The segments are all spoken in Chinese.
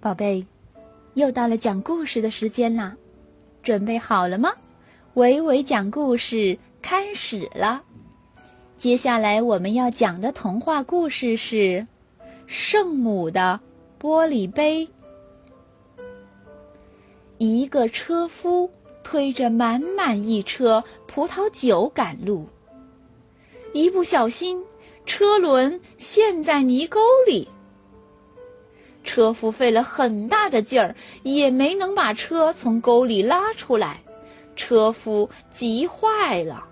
宝贝，又到了讲故事的时间啦，准备好了吗？伟伟讲故事开始了。接下来我们要讲的童话故事是《圣母的玻璃杯》。一个车夫推着满满一车葡萄酒赶路，一不小心，车轮陷在泥沟里。车夫费了很大的劲儿，也没能把车从沟里拉出来，车夫急坏了。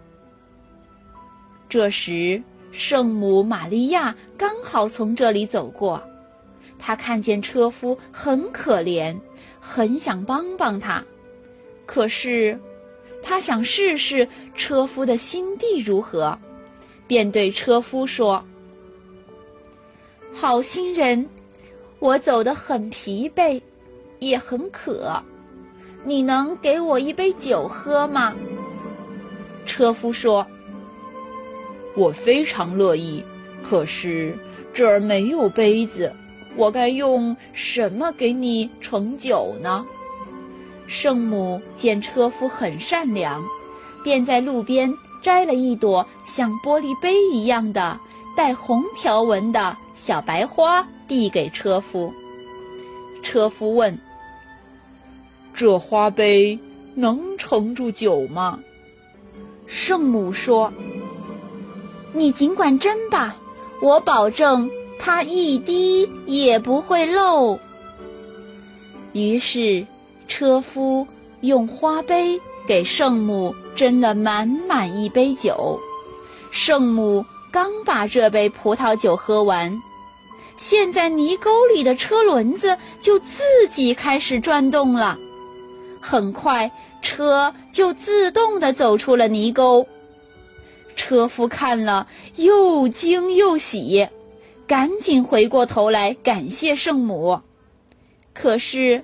这时，圣母玛利亚刚好从这里走过，她看见车夫很可怜，很想帮帮他，可是，她想试试车夫的心地如何，便对车夫说：“好心人。”我走得很疲惫，也很渴，你能给我一杯酒喝吗？车夫说：“我非常乐意，可是这儿没有杯子，我该用什么给你盛酒呢？”圣母见车夫很善良，便在路边摘了一朵像玻璃杯一样的带红条纹的小白花。递给车夫。车夫问：“这花杯能盛住酒吗？”圣母说：“你尽管斟吧，我保证它一滴也不会漏。”于是，车夫用花杯给圣母斟了满满一杯酒。圣母刚把这杯葡萄酒喝完。陷在泥沟里的车轮子就自己开始转动了，很快车就自动地走出了泥沟。车夫看了又惊又喜，赶紧回过头来感谢圣母。可是，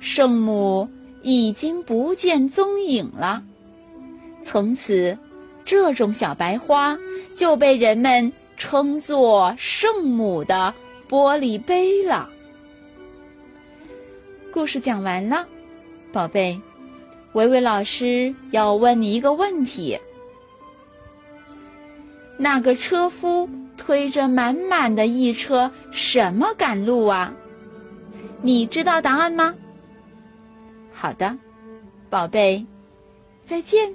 圣母已经不见踪影了。从此，这种小白花就被人们。称作圣母的玻璃杯了。故事讲完了，宝贝，维维老师要问你一个问题：那个车夫推着满满的一车什么赶路啊？你知道答案吗？好的，宝贝，再见。